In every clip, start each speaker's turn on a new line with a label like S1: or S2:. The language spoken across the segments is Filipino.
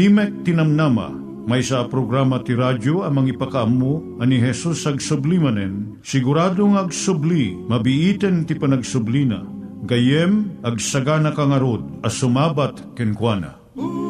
S1: Timek Tinamnama, may sa programa ti radyo amang ipakaamu ani Jesus ag sublimanen, siguradong ag subli, mabiiten ti panagsublina, gayem ag sagana kangarod as sumabat kenkwana.
S2: umay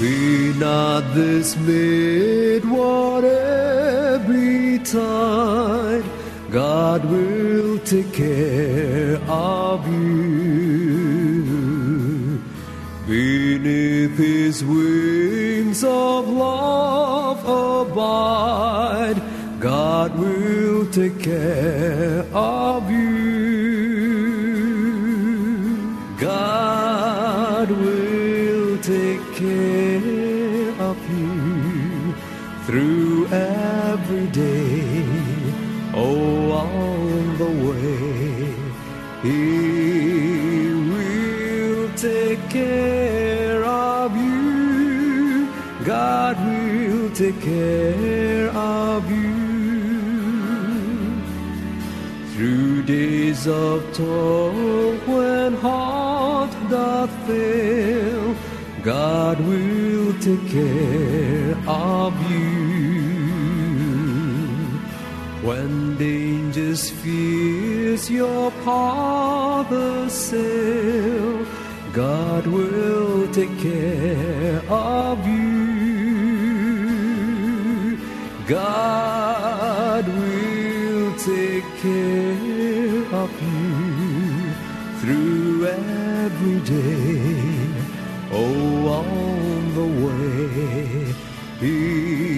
S3: Be not dismayed, whatever betide, God will take care of you. Beneath His wings of love abide, God will take care of the way, He will take care of you. God will take care of you through days of toil when heart doth fail. God will take care of you dangers fears your path assail. God will take care of you. God will take care of you through every day. Oh, on the way, He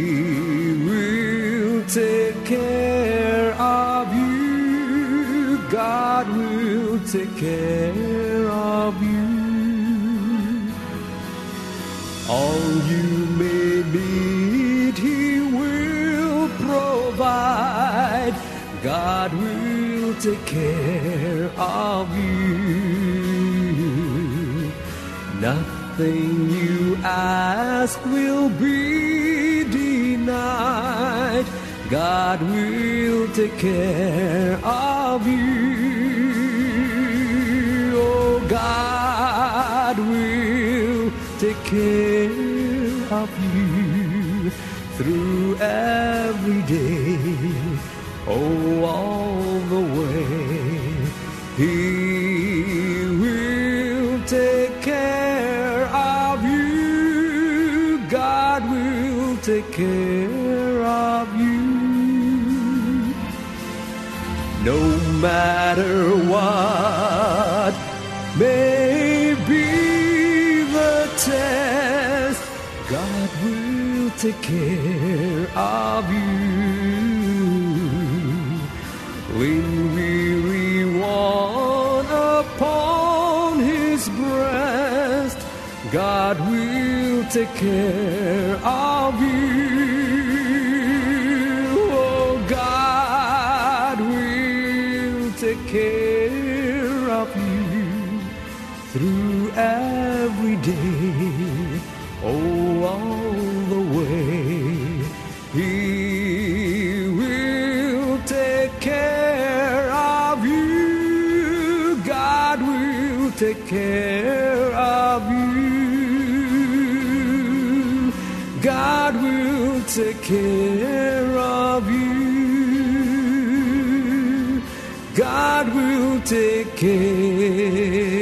S3: take care of you. All you may need, He will provide. God will take care of you. Nothing you ask will be denied. God will take care of you. Take care of you through every day. Oh, all the way. He will take care of you. God will take care of you. No matter what take care of you. When weary one upon his breast, God will take care of you. Take care of you. God will take care of you. God will take care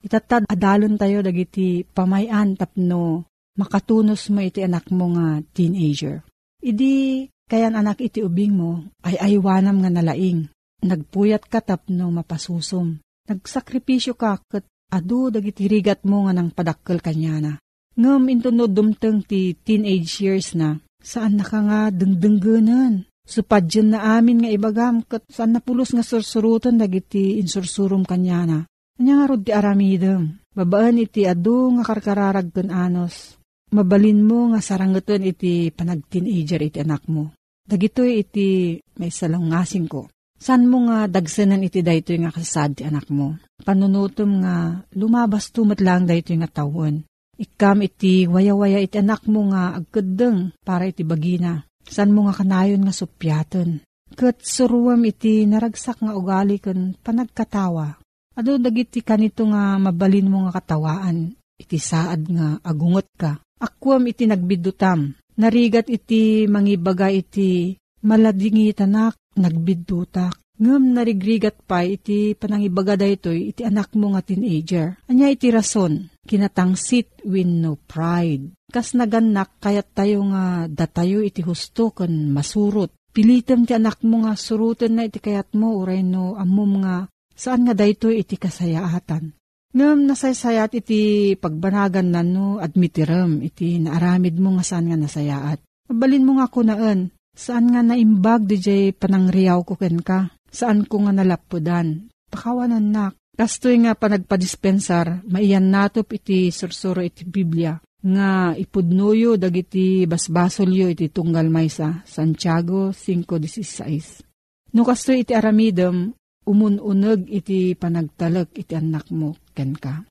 S4: Itatad adalon tayo dagiti pamayan tapno makatunos mo iti anak mo nga teenager. Idi kayan anak iti ubing mo ay aywanam nga nalaing. Nagpuyat ka tapno mapasusom. Nagsakripisyo ka kat adu dagiti rigat mo nga nang padakkel kanyana. Ngam intunod dumteng ti teenage years na saan na ka nga dengdenggenan. Supadyan na amin nga ibagam kat saan napulos nga sursurutan dagiti insursurum kanyana. Anya nga rod ti aramidem. Babaan iti adu nga karkararag ken anos. Mabalin mo nga sarangetan iti panag-teenager iti anak mo. Dagitoy iti may salungasing ko. San mo nga dagsenan iti daytoy nga kasad ti anak mo? Panunutom nga lumabas tumat lang daytoy nga tawon. Ikam iti waya-waya iti anak mo nga agkadeng para iti bagina. San mo nga kanayon nga supyaton. Kat suruam iti naragsak nga ugali ken panagkatawa. Ado dagiti kanito nga mabalin mo nga katawaan, iti saad nga agungot ka. Akwam iti nagbidutam, narigat iti mangibaga iti maladingi tanak, nagbidutak. Ngam narigrigat pa iti panangibaga daytoy iti anak mo nga teenager. Anya iti rason, kinatangsit win no pride. Kas naganak kayat tayo nga datayo iti husto kan masurot. Pilitem ti anak mo nga surutan na iti kayat mo uray no amom nga saan nga daytoy iti kasayaatan. Ngam nasaysayat iti pagbanagan na no admitiram iti naaramid mo nga saan nga nasayaat. Mabalin mo nga kunaan, saan nga naimbag di jay panangriyaw ko ken ka, saan ko nga nalapudan. Pakawanan nak, kastoy nga panagpadispensar, maiyan natop iti sursuro iti Biblia, nga ipudnuyo dagiti basbasolyo iti tunggal maysa, Santiago 5.16. No kastoy iti aramidem, umununeg iti panagtalek iti anak mo ken ka.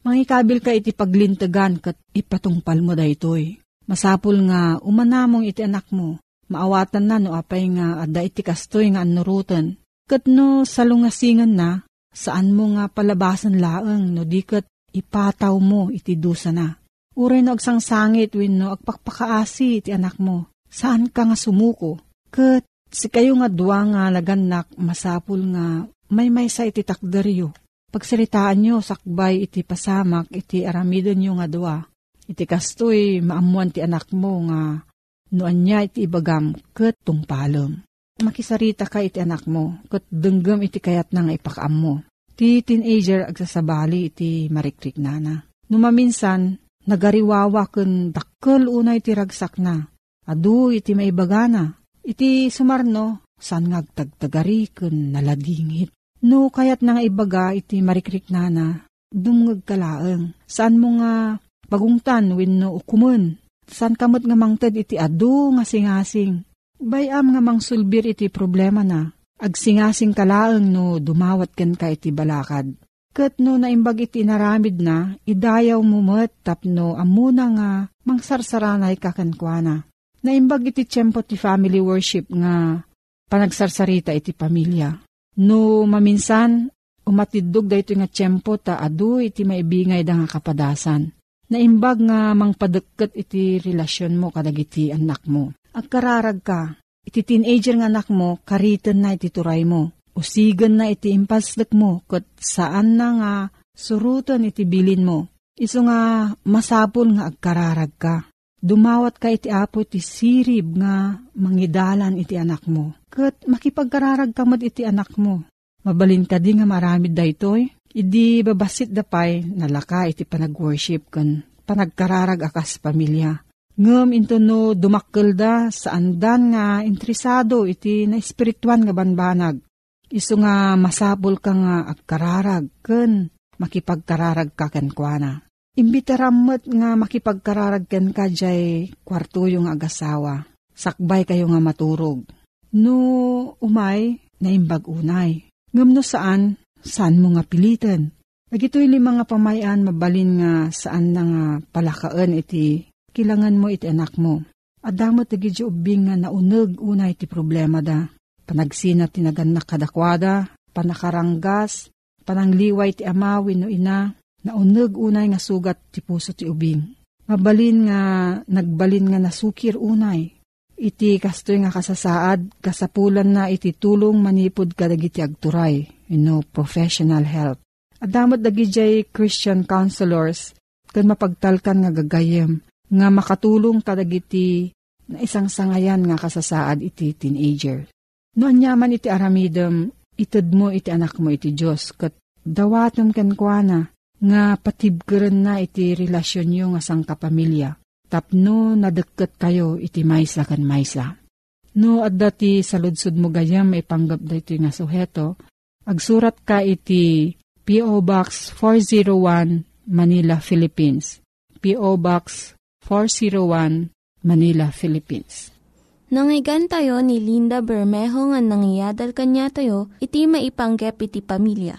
S4: Mangikabil ka iti paglintegan kat ipatungpal mo daytoy. Masapul nga umanamong iti anak mo. Maawatan na no apay nga adda iti kastoy nga anurutan. Kat no salungasingan na, saan mo nga palabasan laeng no di kat ipataw mo iti dusa na. Uray no agsangsangit win no agpakpakaasi iti anak mo. Saan ka nga sumuko? Kat Si kayo nga duwa nga naganak masapul nga may may sa iti takderyo. pagsalitaan nyo sakbay iti pasamak iti aramidon nyo nga dua. Iti kastoy maamuan ti anak mo nga noan niya iti ibagam ket tungpalem. Makisarita ka iti anak mo ket denggem iti kayat na nga ipakaam mo. Ti teenager agsasabali iti marikrik nana. Numaminsan, nagariwawa ken dakkel unay ti ragsak na. Adu iti maibagana. Iti sumarno, san ngagtagtagari ken naladingit. No kayat nga ibaga iti marikrik nana, dumngag kalaeng. Saan mo nga pagungtan wenno ukumen. San kamot nga mangted iti adu nga singasing. Bayam nga mangsulbir iti problema na. Agsingasing kalaeng no dumawat ken ka iti balakad. Kat no naimbag iti naramid na, idayaw mo met tapno amuna nga mangsarsaranay kakankwana. Naimbag iti tiyempo ti family worship nga panagsarsarita iti pamilya. No maminsan, umatidog da ito nga tiyempo ta adu iti maibingay da nga kapadasan. Naimbag nga mangpadeket iti relasyon mo kadagiti anak mo. Agkararag ka, iti teenager nga anak mo, kariten na iti turay mo. Usigan na iti impasdek mo, kat saan na nga surutan iti bilin mo. Iso nga masapol nga agkararag ka. Dumawat ka iti apo iti sirib nga mangidalan iti anak mo. Kat makipagkararag ka mat iti anak mo. Mabalin ka di nga maramid da itoy. Idi babasit da pay nalaka iti panag-worship kan panagkararag akas pamilya. Ngem into no dumakkel da sa andan nga interesado iti na espirituan nga banbanag. Isu nga masapol ka nga agkararag ken makipagkararag ka kenkwana. Imbitaramot nga makipagkararag ken ka jay kwarto yung agasawa. Sakbay kayo nga maturog. No umay, naimbag unay. Ngam no saan, saan mo nga pilitan. Nagitoy lima nga pamayan mabalin nga saan na nga palakaan iti kilangan mo iti anak mo. Adamot iti ubing nga nauneg unay iti problema da. Panagsina tinaganak kadakwada, panakaranggas, panangliway ti amawin no ina, nauneg unay nga sugat ti puso ti ubing. Mabalin nga nagbalin nga nasukir unay. Iti kastoy nga kasasaad, kasapulan na iti tulong manipod kadagiti agturay, you know, professional help. Adamot dagijay Christian counselors, kan mapagtalkan nga gagayem, nga makatulong kadagiti na isang sangayan nga kasasaad iti teenager. Noon yaman iti aramidem, ited mo iti anak mo iti Diyos, kat dawatom kenkwana, nga patibgeren na iti relasyon nyo nga sang kapamilya. Tapno nadeket kayo iti maysa kan maysa. No adda ti saludsud mo gayam ipanggap da iti nga suheto, agsurat ka iti P.O. Box 401 Manila, Philippines. P.O. Box 401 Manila, Philippines.
S5: Nangyigan tayo ni Linda Bermejo nga nangyadal kanya tayo, iti maipanggep iti pamilya.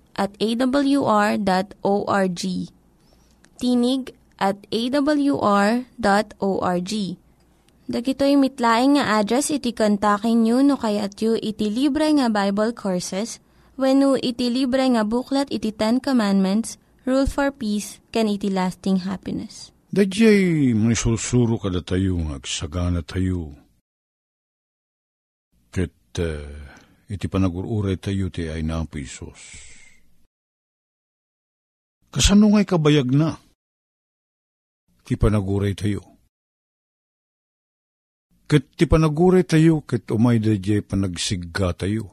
S5: at awr.org. Tinig at awr.org. Dagitoy mitlaing nga address iti kontakin nyo no kayat yu iti libre nga Bible Courses when iti libre nga buklat iti Ten Commandments, Rule for Peace, can iti lasting happiness.
S1: Dajay manisulsuro kada tayo nga agsagana tayo. Ket uh, iti panagururay tayo ti ay na Isos. Kasano nga'y kabayag na? Ti panaguray tayo. Ket ti panaguray tayo, ket umay dadya panagsigga tayo.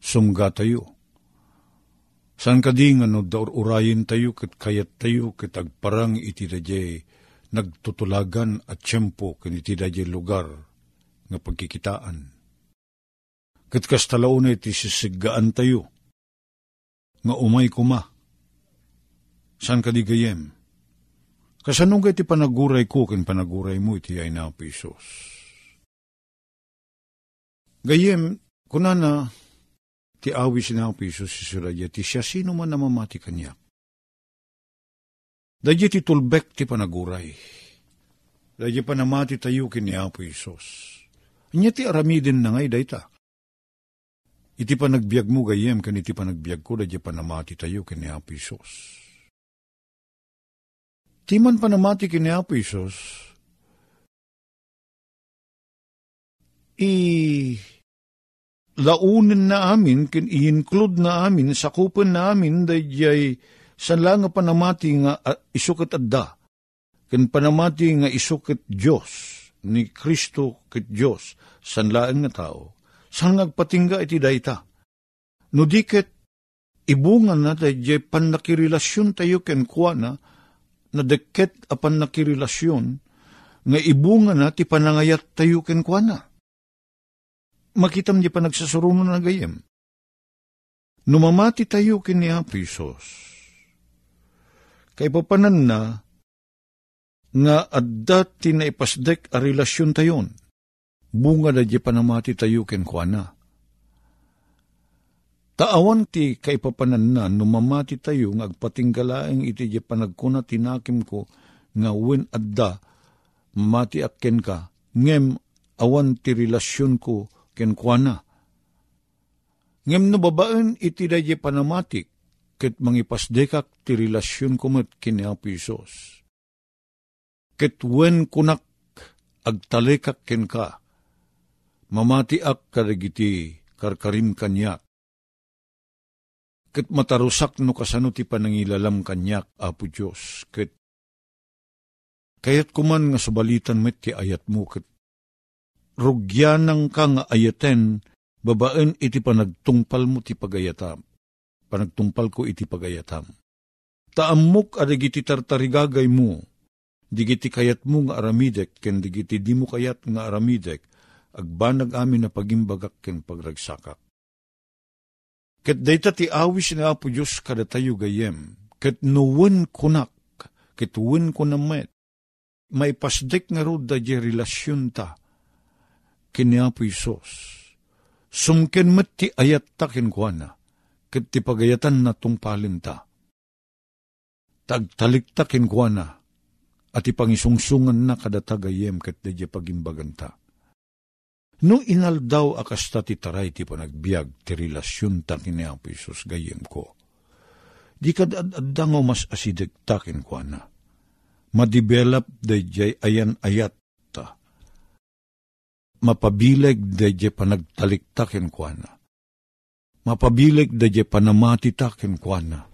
S1: Sumga tayo. San kadi nga no daur urayin tayo, ket kayat tayo, ket agparang iti dadya nagtutulagan at tiyempo ken iti dadya lugar nga pagkikitaan. Ket kastalaon iti sisiggaan tayo, nga umay kuma. San kadi gayem? Kasanong iti panaguray ko ken panaguray mo iti ay na pisos. Gayem, kunana, ti awi si na pisos si Suraya, ti siya sino man namamati kanya. Dadya ti tulbek ti panaguray. Dadya panamati tayo kini Apo Isos. Anya ti aramidin na ngay dayta. Iti panagbiag mo gayem kan iti panagbiag ko dadya panamati tayo kini Apo Isos. Ti man panamati kini Apo Isos, i launin na amin, kin i-include na amin, sakupan na amin, dayjay lang nga panamati nga uh, isukat adda, kin panamati nga isukat Diyos, ni Kristo ket Diyos, san laeng nga tao, san ngagpatingga iti dayta. No diket, ibungan na dayjay pannakirelasyon tayo ken kuana, na deket apan nakirelasyon, nga ibungan na ti panangayat tayo ken kuana makitam di pa nagsasurungan na gayem. Numamati tayo kini Apisos. Kay papanan na, nga adda ti na ipasdek a relasyon tayon, bunga da di panamati tayo ken kuana. Taawan ti kay papanan na, numamati tayo nga agpatinggalaeng iti di panagkuna tinakim ko, nga wen adda, mati akken ka, ngem awan ti relasyon ko kenkwana. Ngem no babaen iti daye panamatik, ket mangipasdekak ti relasyon kumet kini Apo Isos. Ket wen kunak agtalekak ken ka, mamatiak kadagiti karkarim kanyak. Ket matarusak no kasano ti panangilalam kanyak, Apo Diyos, ket kayat kuman nga subalitan met ti ayat mo, ket rugyanang ka nga ayaten, babaen iti panagtungpal mo ti pagayatam. Panagtungpal ko iti pagayatam. Taamok adagiti tartarigagay mo, digiti kayat mo nga aramidek, ken digiti di mo kayat nga aramidek, agbanag amin na pagimbagak ken pagragsakak. Ket dayta ti awis na Apo Diyos kada tayo gayem, ket nuwen kunak, ket wen kunamet, may pasdek nga ro da relasyon ta, kiniapo Isos. Sumken met ti ayat ta kinkwana, ket ti pagayatan na tungpalin ta. Tagtalik ta kinkwana, at ipangisungsungan na kadatagayem ket dadya pagimbagan ta. No inaldaw akasta ti taray ti panagbiag ti relasyon ta kiniapo Isos gayem ko. Di kad addango mas asideg ta kinkwana. Madevelop dayjay ayan ayat mapabileg dadya panagtaliktakin kuana. Mapabileg dadya panamati takin kuana.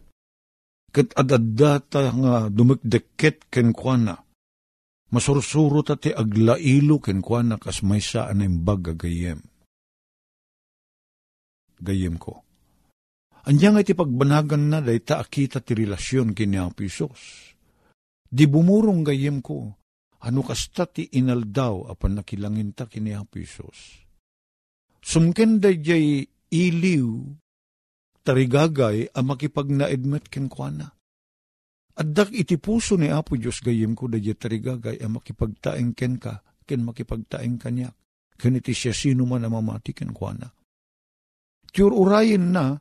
S1: Kat adadata nga dumikdeket ken kuana. Masursuro ta ti aglailo ken kuana kas may saan ang baga gayem. Gayem ko. Nga iti pagbanagan na day ta akita ti relasyon kini Apisos. Di bumurong gayem ko, ano kasta ti inaldaw apan nakilangin ta kini Apo. Sumken da jay iliw tarigagay a makipagnaedmet ken kuana. Addak iti puso ni Apo Diyos gayem ko da jay tarigagay a makipagtaeng ken ka, ken makipagtaeng kanyak. Ken iti siya sino man a mamati ken kuana. Tiyur urayin na,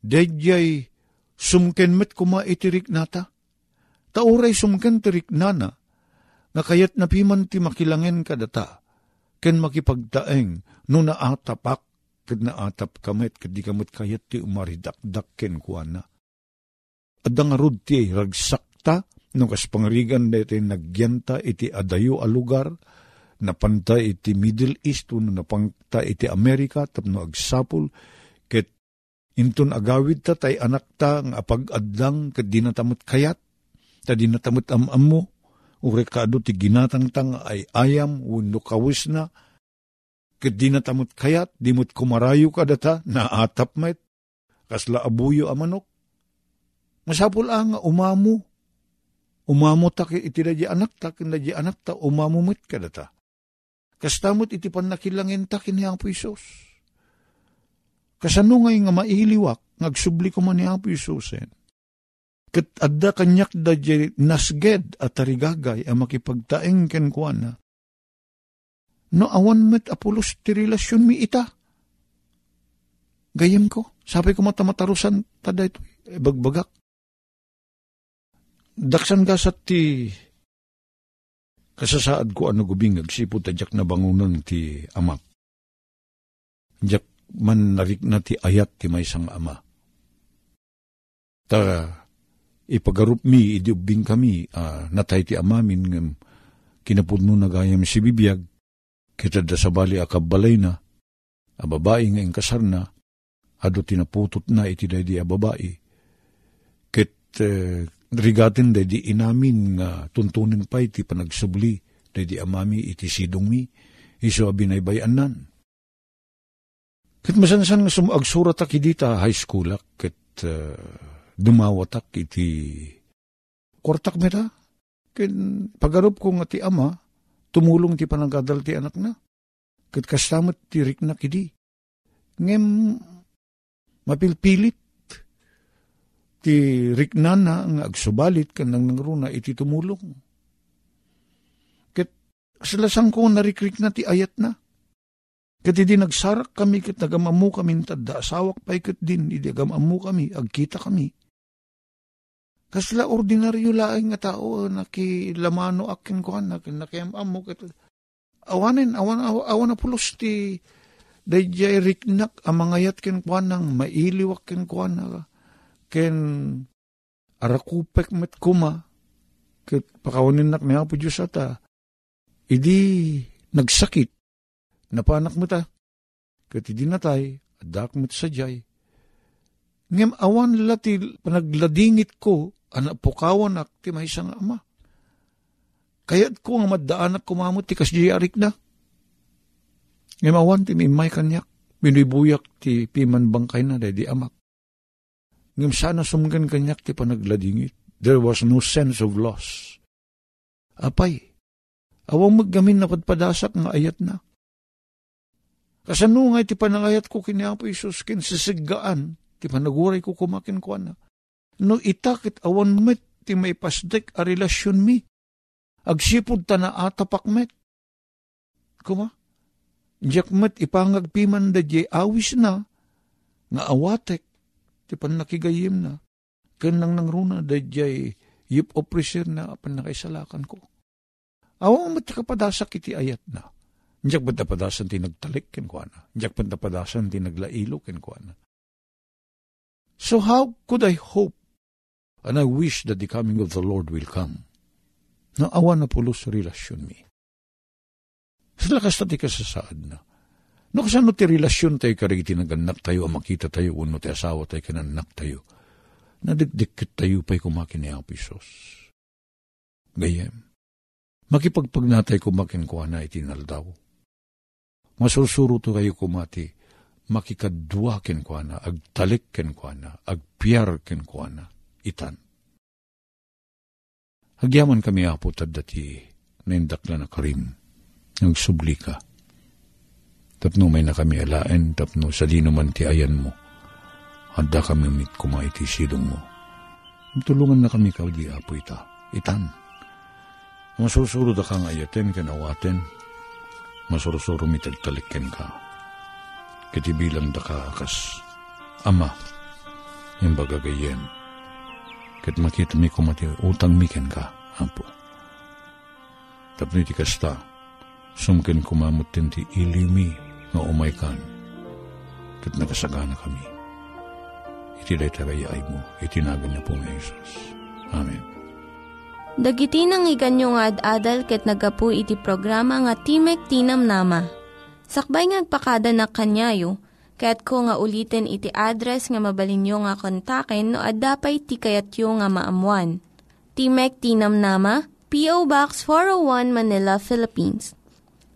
S1: dayjay sumken met kuma itirik nata. Tauray sumken tirik nana, nga kayat napiman ti makilangin kadata, ken makipagdaeng no naatapak, kad naatap kamet, kad di kamet kayat ti umaridakdak ken kuana. Adang arud ti ragsakta, no kas pangarigan deti nagyanta iti adayo a lugar, napanta iti Middle East, no napanta iti Amerika, tapno agsapul, ket inton agawid ta tay anak ta nga apag-addang ket di natamot kayat, ta di natamot am-am mo, urekado ti ginatangtang ay ayam undo kawis na, ket di natamot kayat, di mo't kumarayo ka data, naatap met, kasla abuyo a manok. Masapul ang umamu, umamu ta iti da anak ta, kin anak ta, umamu met ka data. Kastamot iti pan nakilangin ta kini ang Isos. Kasano ngay nga mailiwak, ngagsubli ko man ni ang Isosen Kat adda kanyak da nasged at tarigagay a makipagtaeng ken kuana. No awan met apulos ti relasyon mi ita. Gayem ko, sabi ko matamatarusan tada ito, e bagbagak. Daksan gasat ti kasasaad ko ano gubing agsipo tajak na bangunan ti amak. Jak man narik na ti ayat ti may sang ama. Ta ipagarup mi idubing kami uh, natay ti amamin ngem kinapudno na gayam si bibiyag kita da sabali akabalay na a babae nga kasar na ado tinaputot na iti di a babae ket uh, rigatin da di inamin nga tuntunin pa iti panagsubli da di amami iti sidong mi iso abinaybayan nan. Ket masansan nga sumagsurat ak dita high school ak ket uh, dumawatak iti kortak meta. Ket pagarup ko nga ti ama tumulong ti pananggadal ti anak na. Ket kastamat ti riknak idi. Ngem mapilpilit ti riknana nga agsubalit kan nang nangruna iti tumulong. Ket salasang ko narikrik na ti ayat na. Ket di nagsarak kami ket nagamamu kami tadda asawak pa ket din idi agamamu kami agkita kami. Kasla ordinaryo laing nga tao nakilamano akin ko na nakiyamam mo ket awanen awan awan na pulos ti dayjay riknak amangayat ken kuanang mailiwak ken kuana ken arakupek met kuma ket pakawanin nak ni Apo Diyos ata. Idi nagsakit napanak mo ta ket idi natay adak met sadyay ngem awan lati panagladingit ko anak pukawan ak ti may ama. Kayat ko nga maddaanak kumamot ti kasdi na. Ngem awan ti may kanyak binubuyak ti piman bangkay na di amak ngem sana sumgan kanyak ti panagladingit. There was no sense of loss. Apay, awang maggamin na padpadasak nga ayat na. Kasano nga ti panangayat ko kini Apo Isus kin sisigaan ti panaguray ko kumakin ko na. No itakit awan met ti may pasdek a relasyon mi. Agsipod ta na atapak met. Kuma? Diyak met ipangagpiman da di awis na nga awatek ti pan nakigayim na. Kanang nang runa dayjay yip opresir na pan nakaisalakan ko. Awang mat kapadasak iti ayat na. Diyak ba't napadasan ti nagtalik ken kwa na. Diyak ba't napadasan ti naglailo ken kwa na. So how could I hope and I wish that the coming of the Lord will come? Na awan na pulos relasyon mi. Sa lakas na ti kasasaad na No, kasano ti relasyon tayo karigiti naganak tayo, makita tayo, uno ti asawa tayo, kananak tayo. Nadikdikit tayo pa'y kumakin ni Apisos. Gayem, makipagpagnatay kumakin ko na itinaldaw. Masursuro to kayo kumati, makikadwakin ko na, agtalikken ko na, agpiyarken ko na, itan. Hagyaman kami apo tad dati, naindakla na karim, ng subli ka Tapno may na kami alaen, tapno sa di naman ti ayan mo. Handa kami mit kumay ti silong mo. Tulungan na kami ka di apo ita. Itan. Masursuro da kang ayaten kanawaten. Masursuro mitagtalikken ka. Kiti bilang da ka kas ama. Yung bagagayem. Kat makita mi kumati utang miken ka, apo. Tapno iti kasta, sumken kumamot ti ilimi nga umay kan, kat nakasagana kami. Iti day tagayay mo, itinagan niya po nga Jesus. Amen.
S5: Dagiti nang iganyo nga ad-adal ket nagapu iti programa nga Timek Tinam Nama. Sakbay ngagpakada na kanyayo, kaya't ko nga ulitin iti address nga mabalinyo nga kontaken no ad-dapay tikayatyo nga maamuan. Timek Tinam Nama, P.O. Box 401 Manila, Philippines